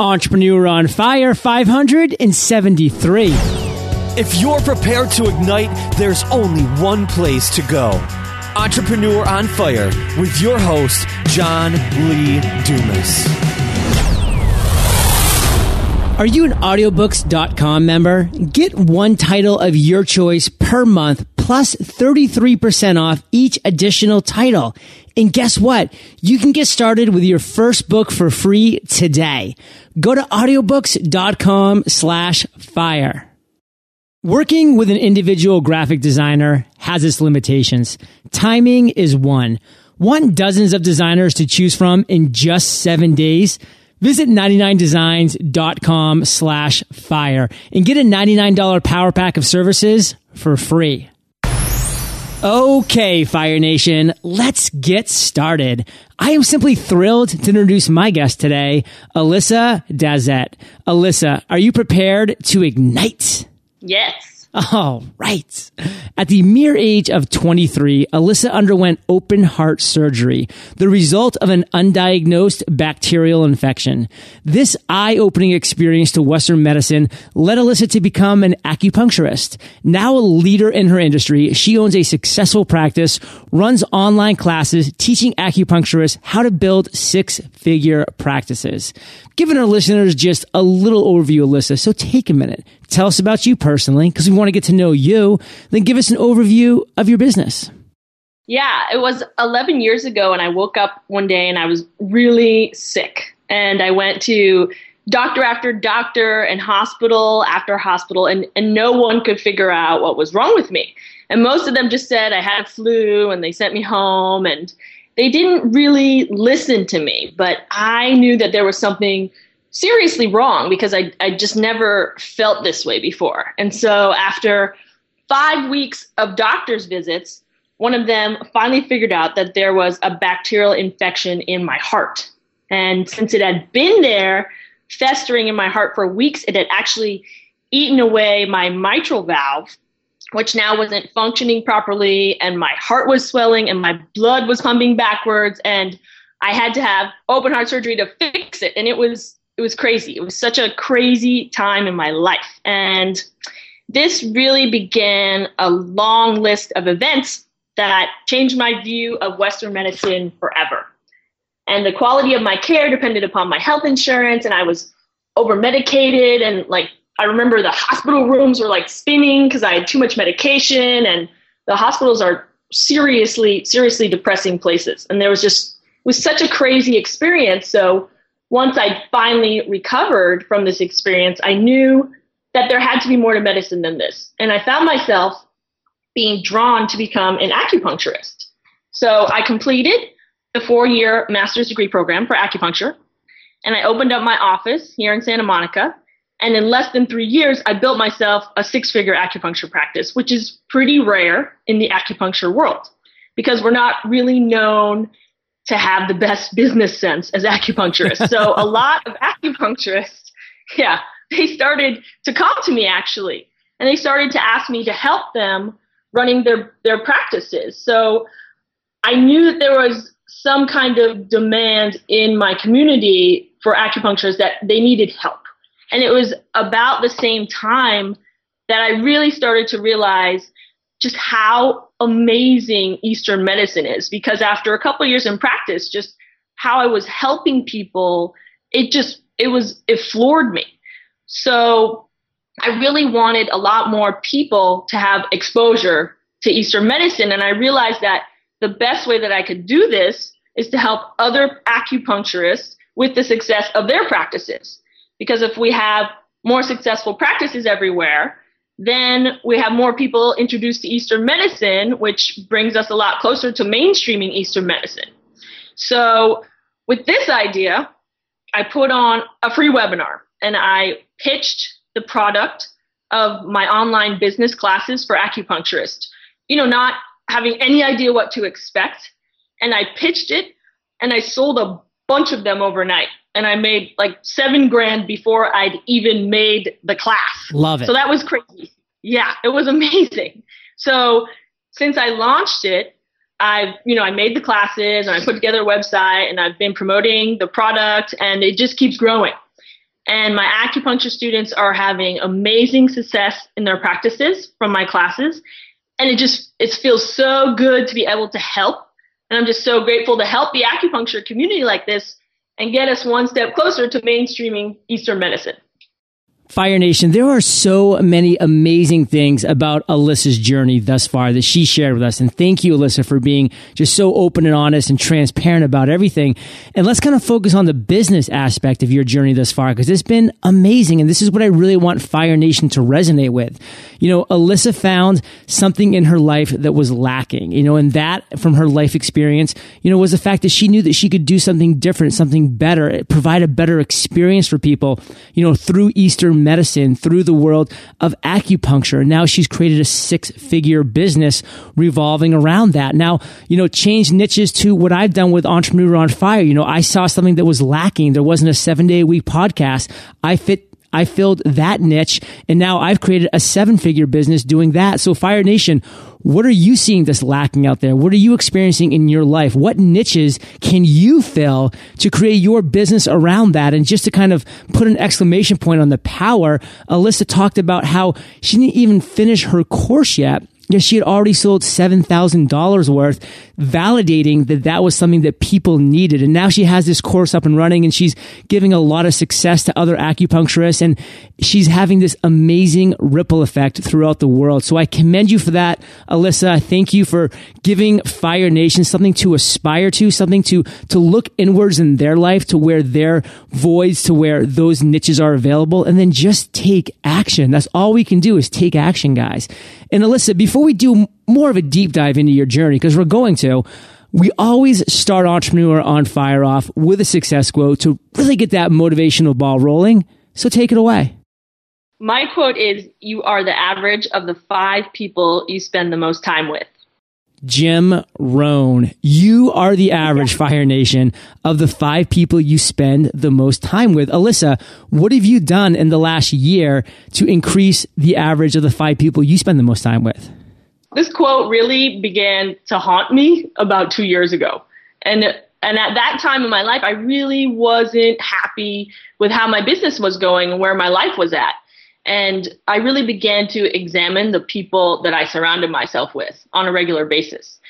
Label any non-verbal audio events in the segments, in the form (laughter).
Entrepreneur on Fire 573. If you're prepared to ignite, there's only one place to go. Entrepreneur on Fire with your host, John Lee Dumas. Are you an audiobooks.com member? Get one title of your choice per month plus 33% off each additional title. And guess what? You can get started with your first book for free today. Go to audiobooks.com slash fire. Working with an individual graphic designer has its limitations. Timing is one. Want dozens of designers to choose from in just seven days? Visit 99designs.com slash fire and get a $99 power pack of services for free. Okay, Fire Nation, let's get started. I am simply thrilled to introduce my guest today, Alyssa Dazet. Alyssa, are you prepared to ignite? Yes. Oh, right. At the mere age of 23, Alyssa underwent open heart surgery, the result of an undiagnosed bacterial infection. This eye-opening experience to Western medicine led Alyssa to become an acupuncturist. Now a leader in her industry, she owns a successful practice, runs online classes teaching acupuncturists how to build six-figure practices. Giving our listeners just a little overview, Alyssa, so take a minute Tell us about you personally because we want to get to know you. Then give us an overview of your business. Yeah, it was 11 years ago, and I woke up one day and I was really sick. And I went to doctor after doctor and hospital after hospital, and, and no one could figure out what was wrong with me. And most of them just said I had a flu and they sent me home, and they didn't really listen to me. But I knew that there was something seriously wrong because I, I just never felt this way before. And so after five weeks of doctor's visits, one of them finally figured out that there was a bacterial infection in my heart. And since it had been there, festering in my heart for weeks, it had actually eaten away my mitral valve, which now wasn't functioning properly. And my heart was swelling and my blood was pumping backwards. And I had to have open heart surgery to fix it. And it was it was crazy. It was such a crazy time in my life. And this really began a long list of events that changed my view of Western medicine forever. And the quality of my care depended upon my health insurance, and I was over medicated. And like, I remember the hospital rooms were like spinning because I had too much medication, and the hospitals are seriously, seriously depressing places. And there was just, was such a crazy experience. So, once I finally recovered from this experience, I knew that there had to be more to medicine than this. And I found myself being drawn to become an acupuncturist. So I completed the four year master's degree program for acupuncture, and I opened up my office here in Santa Monica. And in less than three years, I built myself a six figure acupuncture practice, which is pretty rare in the acupuncture world because we're not really known to have the best business sense as acupuncturists. So a (laughs) lot of acupuncturists, yeah, they started to come to me actually, and they started to ask me to help them running their their practices. So I knew that there was some kind of demand in my community for acupuncturists that they needed help. And it was about the same time that I really started to realize just how amazing Eastern medicine is. Because after a couple years in practice, just how I was helping people, it just, it was, it floored me. So I really wanted a lot more people to have exposure to Eastern medicine. And I realized that the best way that I could do this is to help other acupuncturists with the success of their practices. Because if we have more successful practices everywhere, then we have more people introduced to Eastern medicine, which brings us a lot closer to mainstreaming Eastern medicine. So, with this idea, I put on a free webinar and I pitched the product of my online business classes for acupuncturists. You know, not having any idea what to expect. And I pitched it and I sold a bunch of them overnight. And I made like seven grand before I'd even made the class. Love it. So that was crazy. Yeah, it was (laughs) amazing. So since I launched it, I've, you know, I made the classes and I put together a website and I've been promoting the product and it just keeps growing. And my acupuncture students are having amazing success in their practices from my classes. And it just, it feels so good to be able to help. And I'm just so grateful to help the acupuncture community like this and get us one step closer to mainstreaming Eastern medicine. Fire Nation, there are so many amazing things about Alyssa's journey thus far that she shared with us. And thank you, Alyssa, for being just so open and honest and transparent about everything. And let's kind of focus on the business aspect of your journey thus far, because it's been amazing. And this is what I really want Fire Nation to resonate with. You know, Alyssa found something in her life that was lacking, you know, and that from her life experience, you know, was the fact that she knew that she could do something different, something better, provide a better experience for people, you know, through Eastern medicine through the world of acupuncture. Now she's created a six figure business revolving around that. Now, you know, change niches to what I've done with Entrepreneur on Fire. You know, I saw something that was lacking. There wasn't a seven day a week podcast. I fit I filled that niche and now I've created a seven figure business doing that. So Fire Nation, what are you seeing that's lacking out there? What are you experiencing in your life? What niches can you fill to create your business around that? And just to kind of put an exclamation point on the power, Alyssa talked about how she didn't even finish her course yet yeah, she had already sold $7,000 worth, validating that that was something that people needed. And now she has this course up and running and she's giving a lot of success to other acupuncturists and she's having this amazing ripple effect throughout the world. So I commend you for that, Alyssa. Thank you for giving Fire Nation something to aspire to, something to, to look inwards in their life to where their voids, to where those niches are available and then just take action. That's all we can do is take action, guys. And Alyssa, before we do more of a deep dive into your journey, because we're going to, we always start Entrepreneur on Fire off with a success quote to really get that motivational ball rolling. So take it away. My quote is You are the average of the five people you spend the most time with. Jim Rohn, you are the average Fire Nation of the five people you spend the most time with. Alyssa, what have you done in the last year to increase the average of the five people you spend the most time with? This quote really began to haunt me about two years ago. And and at that time in my life, I really wasn't happy with how my business was going and where my life was at. And I really began to examine the people that I surrounded myself with on a regular basis.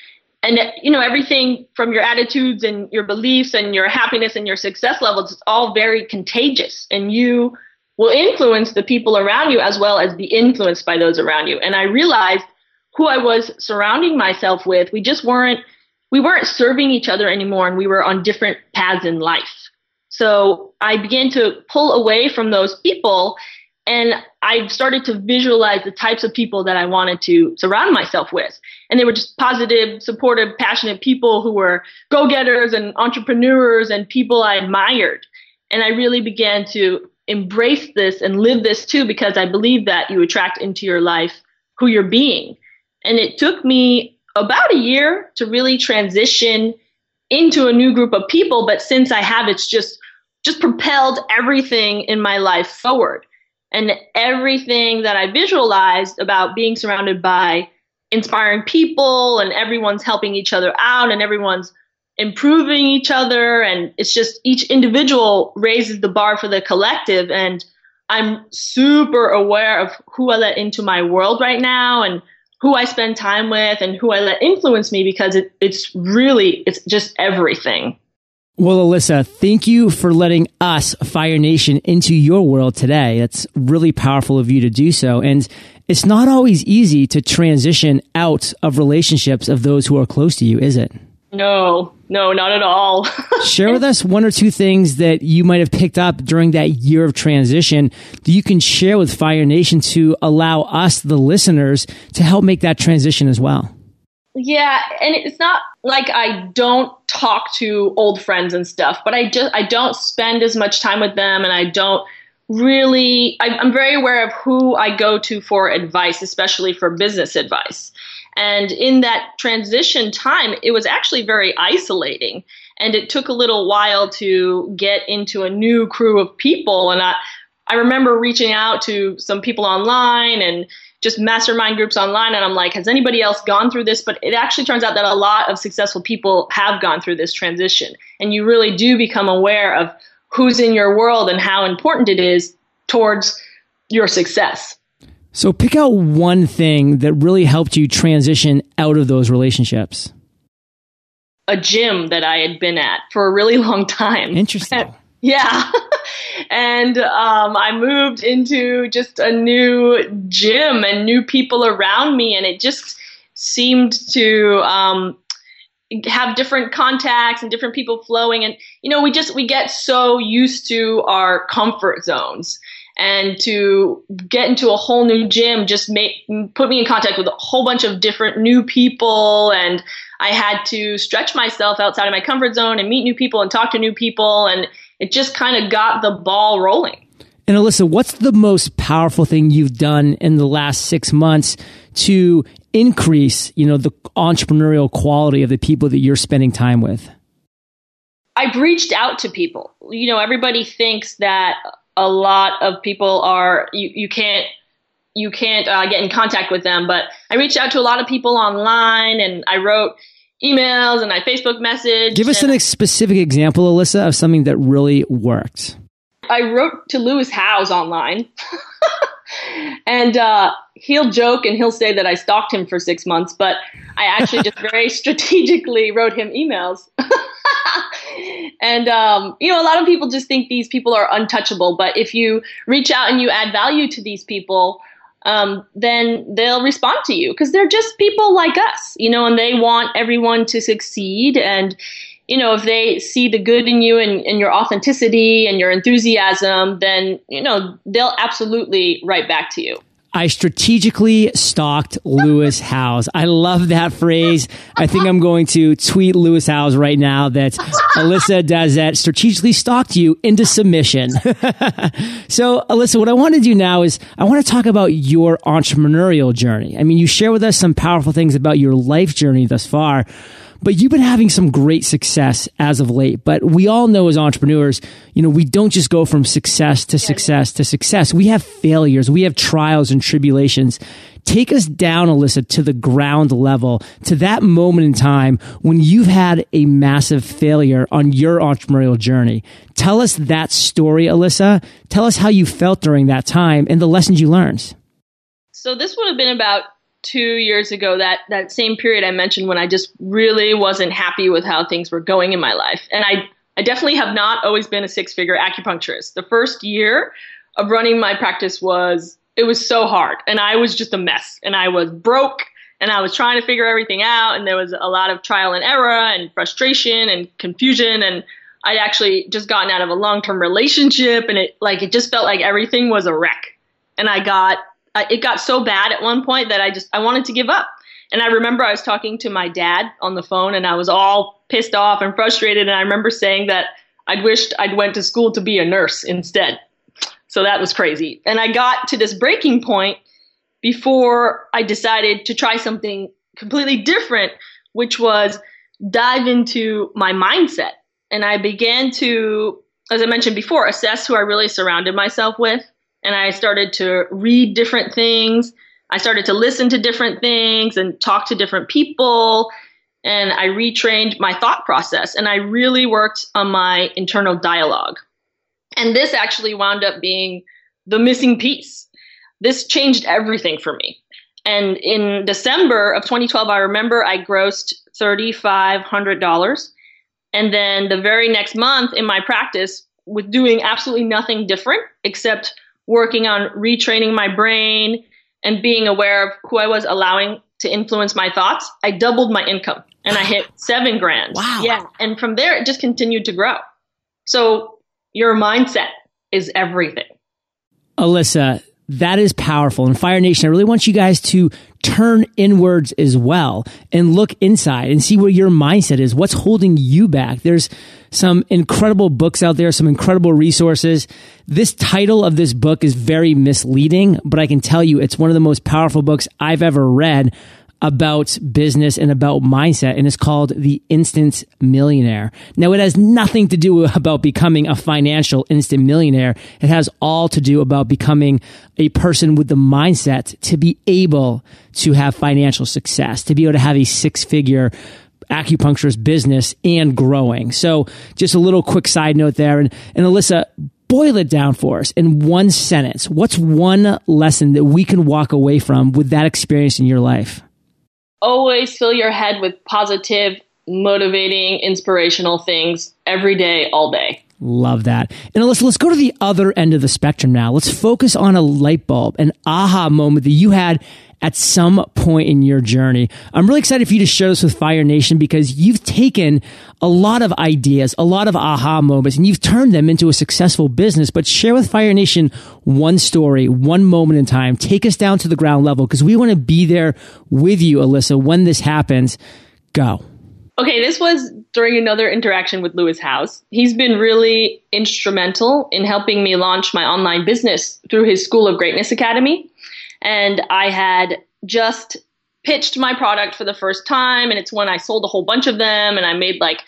And, you know, everything from your attitudes and your beliefs and your happiness and your success levels, it's all very contagious. And you will influence the people around you as well as be influenced by those around you. And I realized who I was surrounding myself with, we just weren't, we weren't serving each other anymore and we were on different paths in life. So I began to pull away from those people and I started to visualize the types of people that I wanted to surround myself with. And they were just positive, supportive, passionate people who were go getters and entrepreneurs and people I admired. And I really began to embrace this and live this too because I believe that you attract into your life who you're being. And it took me about a year to really transition into a new group of people. But since I have, it's just just propelled everything in my life forward and everything that I visualized about being surrounded by inspiring people and everyone's helping each other out and everyone's improving each other and it's just each individual raises the bar for the collective and I'm super aware of who I let into my world right now and who I spend time with and who I let influence me because it, it's really it's just everything. Well, Alyssa, thank you for letting us, Fire Nation, into your world today. It's really powerful of you to do so. And it's not always easy to transition out of relationships of those who are close to you, is it? No, no, not at all. (laughs) Share with us one or two things that you might have picked up during that year of transition that you can share with Fire Nation to allow us, the listeners, to help make that transition as well. Yeah, and it's not like I don't talk to old friends and stuff, but I just I don't spend as much time with them, and I don't really. I, I'm very aware of who I go to for advice, especially for business advice. And in that transition time, it was actually very isolating, and it took a little while to get into a new crew of people. And I I remember reaching out to some people online and just mastermind groups online and I'm like, has anybody else gone through this? But it actually turns out that a lot of successful people have gone through this transition. And you really do become aware of who's in your world and how important it is towards your success. So pick out one thing that really helped you transition out of those relationships. A gym that I had been at for a really (laughs) long time. Interesting. (laughs) Yeah. (laughs) and um, I moved into just a new gym and new people around me, and it just seemed to um, have different contacts and different people flowing. And, you know, we just, we get so used to our comfort zones and to get into a whole new gym just make put me in contact with a whole bunch of different new people and I had to stretch myself outside of my comfort zone and meet new people and talk to new people and it just kind of got the ball rolling. And Alyssa, what's the most powerful thing you've done in the last 6 months to increase, you know, the entrepreneurial quality of the people that you're spending time with? I've reached out to people. You know, everybody thinks that a lot of people are you, you can't you can't uh, get in contact with them. But I reached out to a lot of people online, and I wrote emails and I Facebook message. Give us a specific example, Alyssa, of something that really worked. I wrote to Lewis Howes online, (laughs) and uh, he'll joke and he'll say that I stalked him for six months, but I actually just (laughs) very strategically wrote him emails. (laughs) and um, you know, a lot of people just think these people are untouchable, but if you reach out and you add value to these people, um, then they'll respond to you because they're just people like us, you know, and they want everyone to succeed. And you know, if they see the good in you and, and your authenticity and your enthusiasm, then you know they'll absolutely write back to you. I strategically stalked Lewis Howes. I love that phrase. I think I'm going to tweet Lewis Howes right now that Alyssa Dazet strategically stalked you into submission. (laughs) so, Alyssa, what I want to do now is I want to talk about your entrepreneurial journey. I mean, you share with us some powerful things about your life journey thus far. But you've been having some great success as of late. But we all know as entrepreneurs, you know, we don't just go from success to success to success. We have failures. We have trials and tribulations. Take us down, Alyssa, to the ground level, to that moment in time when you've had a massive failure on your entrepreneurial journey. Tell us that story, Alyssa. Tell us how you felt during that time and the lessons you learned. So this would have been about two years ago, that that same period I mentioned when I just really wasn't happy with how things were going in my life, and I I definitely have not always been a six figure acupuncturist. The first year of running my practice was it was so hard, and I was just a mess, and I was broke, and I was trying to figure everything out, and there was a lot of trial and error and frustration and confusion, and I'd actually just gotten out of a long term relationship, and it like it just felt like everything was a wreck, and I got it got so bad at one point that I just I wanted to give up. And I remember I was talking to my dad on the phone and I was all pissed off and frustrated and I remember saying that I'd wished I'd went to school to be a nurse instead. So that was crazy. And I got to this breaking point before I decided to try something completely different, which was dive into my mindset. And I began to, as I mentioned before, assess who I really surrounded myself with and I started to read different things. I started to listen to different things and talk to different people. And I retrained my thought process and I really worked on my internal dialogue. And this actually wound up being the missing piece. This changed everything for me. And in December of 2012, I remember I grossed $3,500. And then the very next month in my practice, with doing absolutely nothing different except working on retraining my brain and being aware of who I was allowing to influence my thoughts, I doubled my income and I hit (laughs) seven grand. Wow. Yeah. And from there, it just continued to grow. So your mindset is everything. Alyssa, that is powerful. And Fire Nation, I really want you guys to turn inwards as well and look inside and see what your mindset is. What's holding you back? There's some incredible books out there, some incredible resources. This title of this book is very misleading, but I can tell you it's one of the most powerful books I've ever read about business and about mindset and it's called the instant millionaire. Now it has nothing to do (laughs) about becoming a financial instant millionaire. It has all to do about becoming a person with the mindset to be able to have financial success, to be able to have a six figure acupuncturist business and growing. So just a little quick side note there. And, and Alyssa, boil it down for us in one sentence. What's one lesson that we can walk away from with that experience in your life? Always fill your head with positive, motivating, inspirational things every day, all day. Love that. And Alyssa, let's go to the other end of the spectrum now. Let's focus on a light bulb, an aha moment that you had at some point in your journey. I'm really excited for you to share this with Fire Nation because you've taken a lot of ideas, a lot of aha moments, and you've turned them into a successful business. But share with Fire Nation one story, one moment in time. Take us down to the ground level because we want to be there with you, Alyssa, when this happens. Go. Okay, this was during another interaction with Lewis Howes. He's been really instrumental in helping me launch my online business through his School of Greatness Academy. And I had just pitched my product for the first time, and it's when I sold a whole bunch of them, and I made like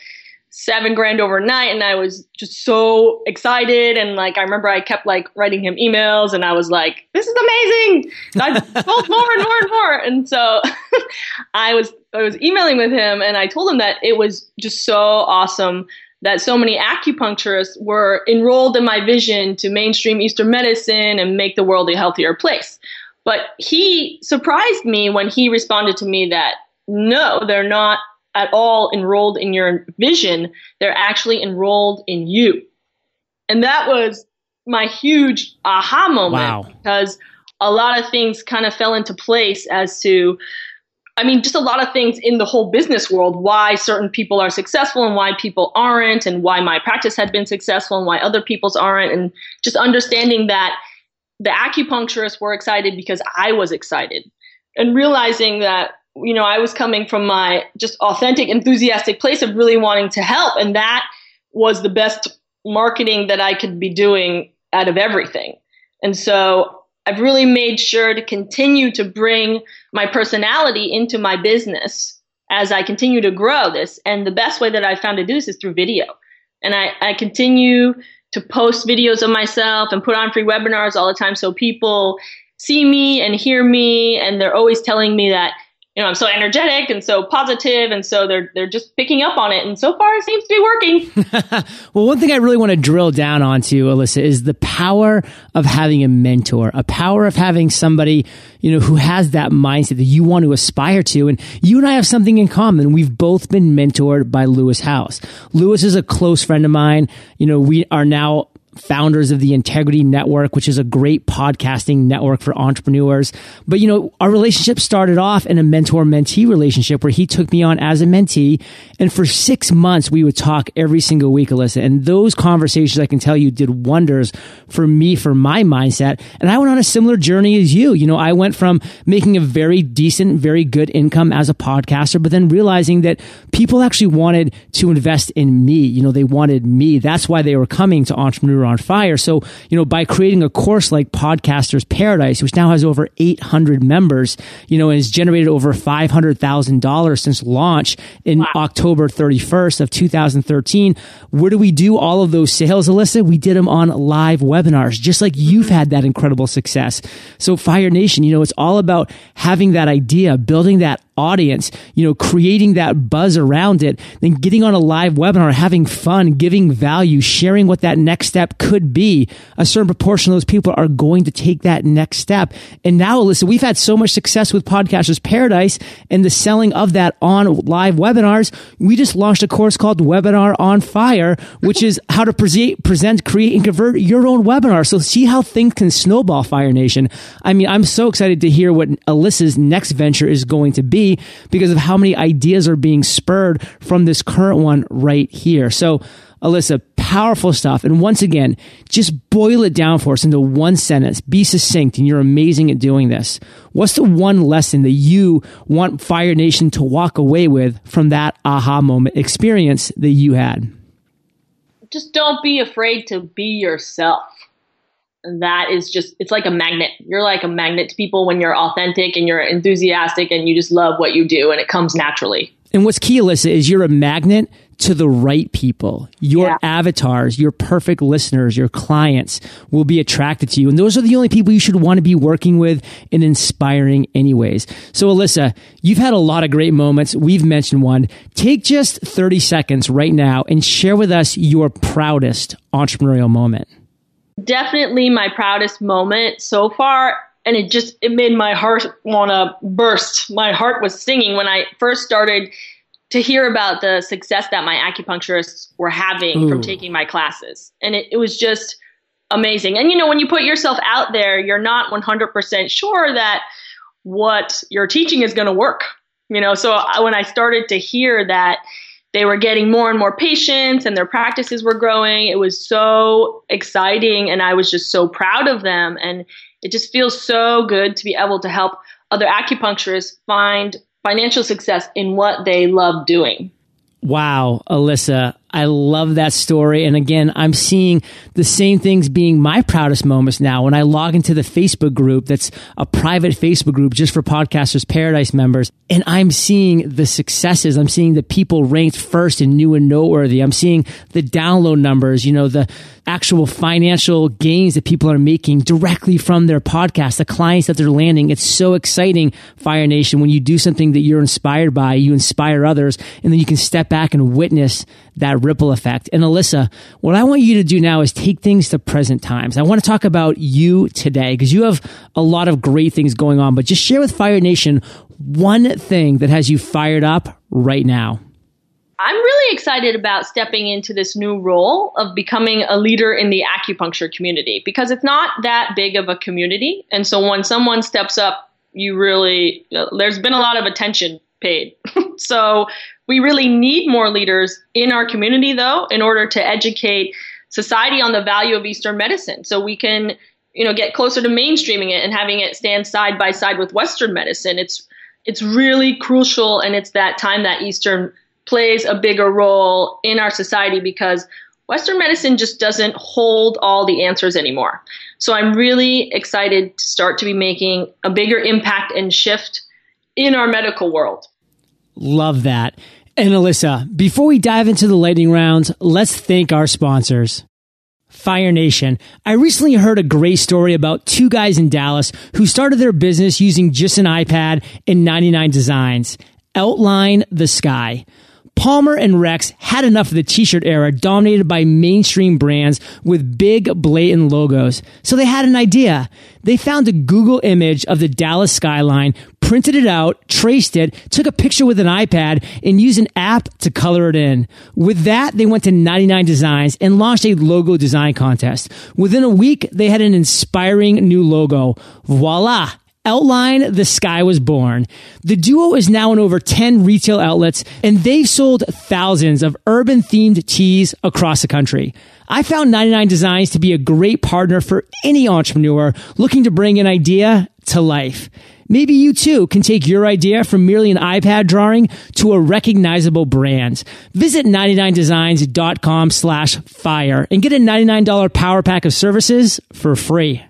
seven grand overnight and I was just so excited and like I remember I kept like writing him emails and I was like this is amazing! I (laughs) sold more and more and more and so (laughs) I was I was emailing with him and I told him that it was just so awesome that so many acupuncturists were enrolled in my vision to mainstream Eastern medicine and make the world a healthier place. But he surprised me when he responded to me that no they're not at all enrolled in your vision. They're actually enrolled in you. And that was my huge aha moment wow. because a lot of things kind of fell into place as to I mean, just a lot of things in the whole business world, why certain people are successful and why people aren't, and why my practice had been successful and why other people's aren't, and just understanding that the acupuncturists were excited because I was excited, and realizing that you know, I was coming from my just authentic, enthusiastic place of really wanting to help. And that was the best marketing that I could be doing out of everything. And so I've really made sure to continue to bring my personality into my business as I continue to grow this. And the best way that I've found to do this is through video. And I, I continue to post videos of myself and put on free webinars all the time so people see me and hear me. And they're always telling me that you know, I'm so energetic and so positive, and so they're they're just picking up on it, and so far it seems to be working. (laughs) well, one thing I really want to drill down onto, Alyssa, is the power of having a mentor, a power of having somebody, you know, who has that mindset that you want to aspire to, and you and I have something in common. We've both been mentored by Lewis Howes. Lewis is a close friend of mine. You know, we are now founders of the Integrity Network, which is a great podcasting network for entrepreneurs. But, you know, our relationship started off in a mentor mentee relationship where he took me on as a mentee. And for six months, we would talk every single week, Alyssa. And those conversations, I can tell you, did wonders for me, for my mindset. And I went on a similar journey as you. You know, I went from making a very decent, very good income as a podcaster, but then realizing that people actually wanted to invest in me. You know, they wanted me. That's why they were coming to entrepreneur on fire. So, you know, by creating a course like Podcasters Paradise, which now has over 800 members, you know, and has generated over $500,000 since launch in wow. October 31st of 2013. Where do we do all of those sales, Alyssa? We did them on live webinars, just like you've had that incredible success. So Fire Nation, you know, it's all about having that idea, building that audience, you know, creating that buzz around it, then getting on a live webinar, having fun, giving value, sharing what that next step could be. A certain proportion of those people are going to take that next step. And now, listen, we've had so much success with Podcasters Paradise and the selling of that on live webinars. We just launched a course called Webinar on Fire, which is how to pre- present, create, and convert your own webinar. So see how things can snowball, Fire Nation. I mean, I'm so excited to hear what Alyssa's next venture is going to be because of how many ideas are being spurred from this current one right here. So, Alyssa, powerful stuff. And once again, just boil it down for us into one sentence. Be succinct, and you're amazing at doing this. What's the one lesson that you want Fire Nation to walk away with from that aha moment experience that you had? Just don't be afraid to be yourself that is just it's like a magnet you're like a magnet to people when you're authentic and you're enthusiastic and you just love what you do and it comes naturally and what's key alyssa is you're a magnet to the right people. Your Yeah. avatars, your perfect listeners, your clients will be attracted to you. And those are the only people you should want to be working with and inspiring anyways. So Alyssa, you've had a lot of great moments. We've mentioned one. Take just 30 seconds right now and share with us your proudest entrepreneurial moment. definitely my proudest moment so far and it just it made my heart want to burst my heart was singing when i first started to hear about the success that my acupuncturists were having Ooh. from taking my classes and it, it was just amazing and you know when you put yourself out there you're not 100% sure that what you're teaching is going to work you know so I, when i started to hear that they were getting more and more patients and their practices were growing. It was so exciting and I was just so proud of them. And it just feels so good to be able to help other acupuncturists find financial success in what they love doing. Wow, Alyssa, I love that story. And again, I'm seeing the same things being my proudest moments now when I log into the Facebook group that's a private Facebook group just for Podcasters Paradise members. And I'm seeing the successes. I'm seeing the people ranked first and new and noteworthy. I'm seeing the download numbers, you know, the actual financial gains that people are making directly from their podcast, the clients that they're landing. It's so exciting, Fire Nation, when you do something that you're inspired by, you inspire others, and then you can step back and witness that ripple effect. And Alyssa, what I want you to do now is take things to present times. I want to talk about you today because you have a lot of great things going on, but just share with Fire Nation one thing that has you fired up right now. I'm really excited about stepping into this new role of becoming a leader in the acupuncture community because it's not that big of a community. And so when someone steps up, you really, uh, there's been a lot of attention paid. (laughs) so we really need more leaders in our community, though, in order to educate society on the value of Eastern medicine. So we can, you know, get closer to mainstreaming it and having it stand side by side with Western medicine. It's it's really crucial, and it's that time that Eastern plays a bigger role in our society because Western medicine just doesn't hold all the answers anymore. So I'm really excited to start to be making a bigger impact and shift in our medical world. Love that. And Alyssa, before we dive into the lightning rounds, let's thank our sponsors. Fire Nation. I recently heard a great story about two guys in Dallas who started their business using just an iPad and 99 designs. Outline the sky. Palmer and Rex had enough of the t-shirt era dominated by mainstream brands with big blatant logos. So they had an idea. They found a Google image of the Dallas skyline, printed it out, traced it, took a picture with an iPad, and used an app to color it in. With that, they went to 99 Designs and launched a logo design contest. Within a week, they had an inspiring new logo. Voila! Outline The Sky Was Born. The duo is now in over 10 retail outlets and they've sold thousands of urban themed tees across the country. I found 99 Designs to be a great partner for any entrepreneur looking to bring an idea to life. Maybe you too can take your idea from merely an iPad drawing to a recognizable brand. Visit 99designs.com slash fire and get a $99 power pack of services for free.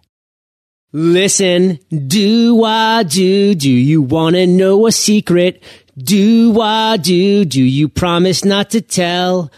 Listen, do I do? Do you want to know a secret? Do I do? Do you promise not to tell?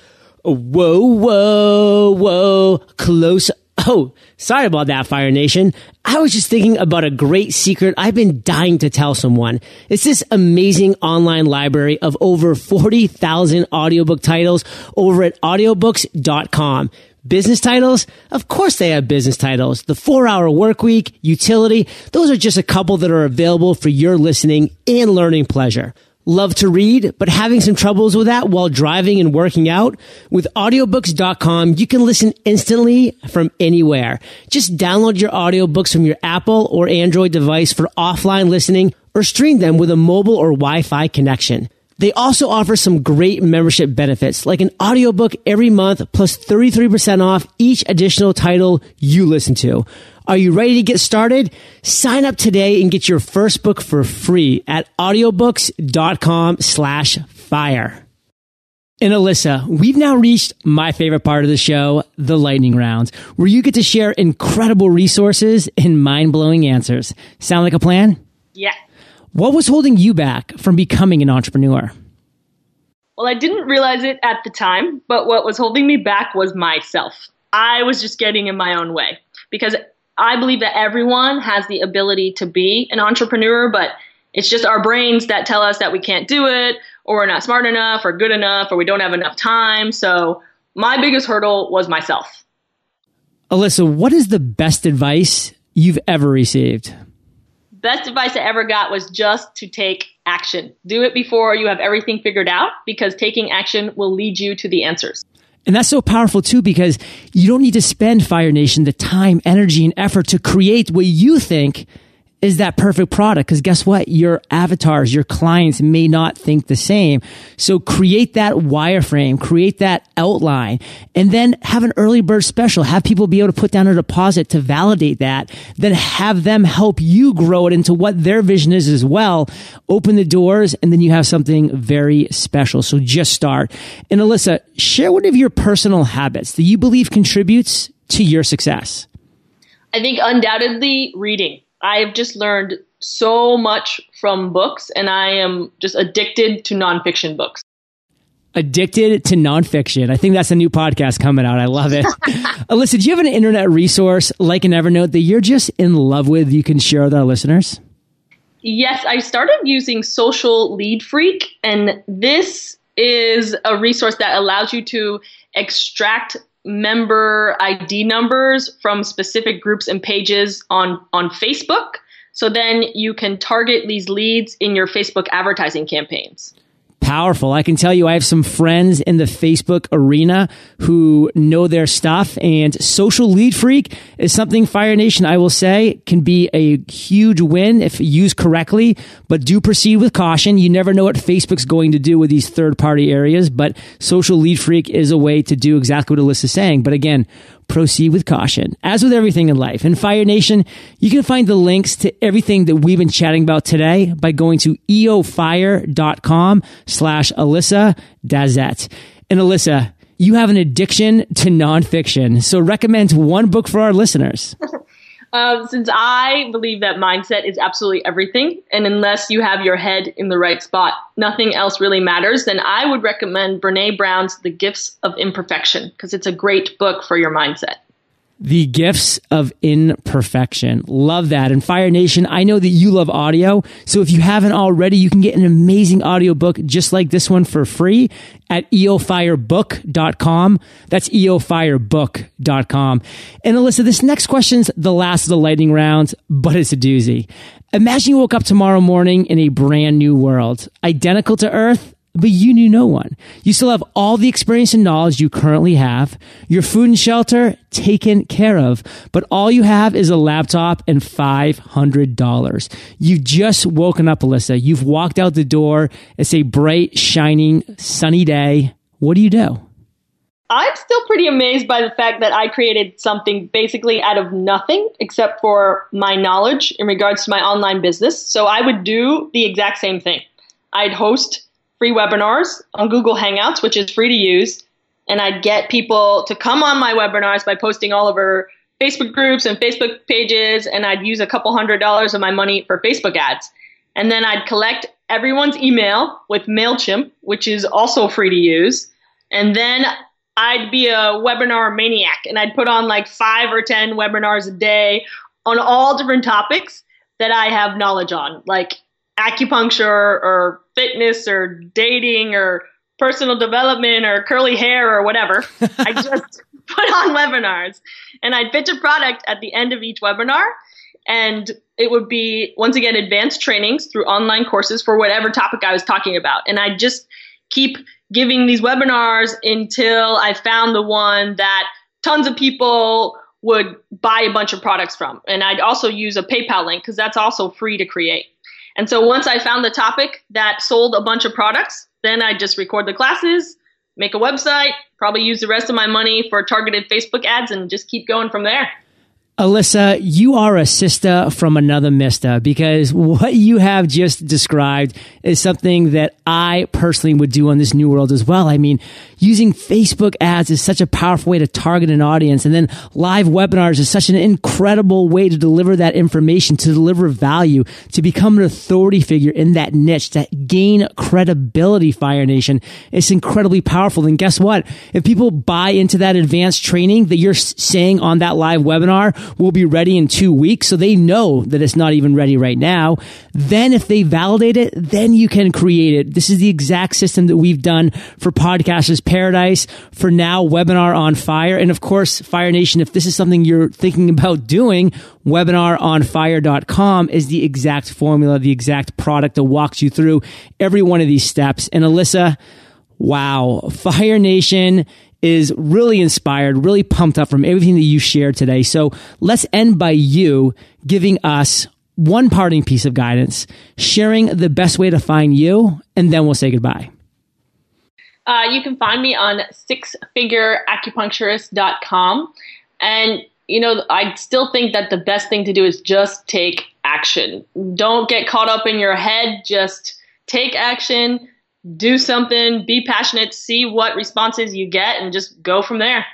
Whoa, whoa, whoa, close. Oh, sorry about that, Fire Nation. I was just thinking about a great secret I've been dying to tell someone. It's this amazing online library of over 40,000 audiobook titles over at audiobooks.com. Business titles? Of course they have business titles. The four hour work week, Youtility, those are just a couple that are available for your listening and learning pleasure. Love to read, but having some troubles with that while driving and working out? With audiobooks.com, you can listen instantly from anywhere. Just download your audiobooks from your Apple or Android device for offline listening or stream them with a mobile or Wi-Fi connection. They also offer some great membership benefits, like an audiobook every month plus 33% off each additional title you listen to. Are you ready to get started? Sign up today and get your first book for free at audiobooks.com slash fire. And Alyssa, we've now reached my favorite part of the show, the lightning round, where you get to share incredible resources and mind-blowing answers. Sound like a plan? Yeah. What was holding you back from becoming an entrepreneur? Well, I didn't realize it at the time, but what was holding me back was myself. I was just getting in my own way because I believe that everyone has the ability to be an entrepreneur, but it's just our brains that tell us that we can't do it or we're not smart enough or good enough or we don't have enough time. So my biggest hurdle was myself. Alyssa, what is the best advice you've ever received? Best advice I ever got was just to take action. Do it before you have everything figured out because taking action will lead you to the answers. And that's so powerful too because you don't need to spend Fire Nation the time, energy, and effort to create what you think is that perfect product. Cause guess what? Your avatars, your clients may not think the same. So create that wireframe, create that outline, and then have an early bird special. Have people be able to put down a deposit to validate that. Then have them help you grow it into what their vision is as well. Open the doors and then you have something very special. So just start. And Alyssa, share one of your personal habits that you believe contributes to your success. I think undoubtedly reading. I've just learned so much from books, and I am just addicted to nonfiction books. Addicted to nonfiction. I think that's a new podcast coming out. I love it. (laughs) Alyssa, do you have an internet resource like an Evernote that you're just in love with you can share with our listeners? Yes, I started using Social Lead Freak, and this is a resource that allows you to extract member ID numbers from specific groups and pages on, on Facebook. So then you can target these leads in your Facebook advertising campaigns powerful. I can tell you, I have some friends in the Facebook arena who know their stuff and social lead freak is something Fire Nation, I will say, can be a huge win if used correctly, but do proceed with caution. You never know what Facebook's going to do with these third party areas, but social lead freak is a way to do exactly what Alyssa's saying. But again, proceed with caution. As with everything in life, in Fire Nation, you can find the links to everything that we've been chatting about today by going to eofire.com slash Alyssa Dazet. And Alyssa, you have an addiction to nonfiction, so recommend one book for our listeners. (laughs) Uh, since I believe that mindset is absolutely everything, and unless you have your head in the right spot, nothing else really matters, then I would recommend Brene Brown's The Gifts of Imperfection because it's a great book for your mindset. The gifts of imperfection. Love that. And Fire Nation, I know that you love audio. So if you haven't already, you can get an amazing audiobook just like this one for free at eofirebook.com. That's eofirebook.com. And Alyssa, this next question's the last of the lightning round, but it's a doozy. Imagine you woke up tomorrow morning in a brand new world, identical to Earth, but you knew no one. You still have all the experience and knowledge you currently have, your food and shelter taken care of, but all you have is a laptop and $500. You've just woken up, Alyssa. You've walked out the door. It's a bright, shining, sunny day. What do you do? I'm still pretty amazed by the fact that I created something basically out of nothing except for my knowledge in regards to my online business. So I would do the exact same thing. I'd host free webinars on Google Hangouts, which is free to use. And I'd get people to come on my webinars by posting all over Facebook groups and Facebook pages. And I'd use a couple hundred dollars of my money for Facebook ads. And then I'd collect everyone's email with MailChimp, which is also free to use. And then I'd be a webinar maniac and I'd put on like five or 10 webinars a day on all different topics that I have knowledge on, like acupuncture or fitness or dating or personal development or curly hair or whatever. I (laughs) just put on webinars and I'd pitch a product at the end of each webinar. And it would be, once again, advanced trainings through online courses for whatever topic I was talking about. And I just keep giving these webinars until I found the one that tons of people would buy a bunch of products from. And I'd also use a PayPal link because that's also free to create. And so once I found the topic that sold a bunch of products, then I just record the classes, make a website, probably use the rest of my money for targeted Facebook ads and just keep going from there. Alyssa, you are a sister from another mister because (laughs) what you have just described is something that I personally would do on this new world as well. I mean, using Facebook ads is such a powerful way to target an audience. And then live webinars is such an incredible way to deliver that information, to deliver value, to become an authority figure in that niche, to gain credibility, Fire Nation. It's incredibly powerful. And guess what? If people buy into that advanced training that you're saying on that live webinar, will be ready in two weeks. So they know that it's not even ready right now. Then if they validate it, you can create it. This is the exact system that we've done for Podcasters Paradise, for now Webinar on Fire. And of course, Fire Nation, if this is something you're thinking about doing, webinaronfire.com is the exact formula, the exact product that walks you through every one of these steps. And Alyssa, wow, Fire Nation is really inspired, really pumped up from everything that you shared today. So let's end by you giving us one parting piece of guidance, sharing the best way to find you, and then we'll say goodbye. Uh, you can find me on sixfigureacupuncturist.com. And, you know, I still think that the best thing to do is just take action. Don't get caught up in your head. Just take action do something, be passionate, see what responses you get, and just go from there.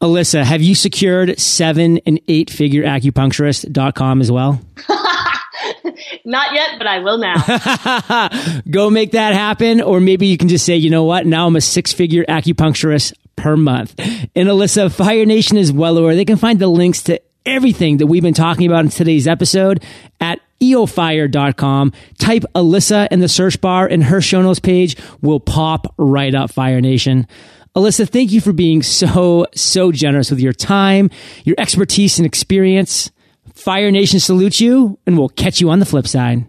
Alyssa, have you secured seven and eight figure acupuncturist.com as well? (laughs) Not yet, but I will now. (laughs) Go make that happen. Or maybe you can just say, you know what? Now I'm a six figure acupuncturist per month. And Alyssa, Fire Nation is well aware. They can find the links to everything that we've been talking about in today's episode at eofire.com. Type Alyssa in the search bar and her show notes page will pop right up Fire Nation. Alyssa, thank you for being so, so generous with your time, your expertise and experience. Fire Nation salutes you and we'll catch you on the flip side.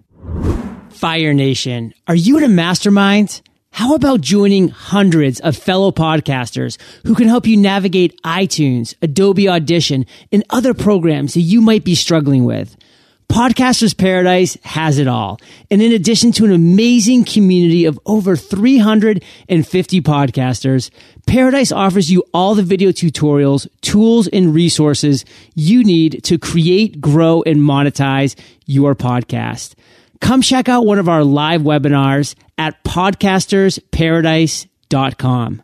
Fire Nation, are you in a mastermind? How about joining hundreds of fellow podcasters who can help you navigate iTunes, Adobe Audition, and other programs that you might be struggling with? Podcasters Paradise has it all. And in addition to an amazing community of over 350 podcasters, Paradise offers you all the video tutorials, tools, and resources you need to create, grow, and monetize your podcast. Come check out one of our live webinars at podcastersparadise.com.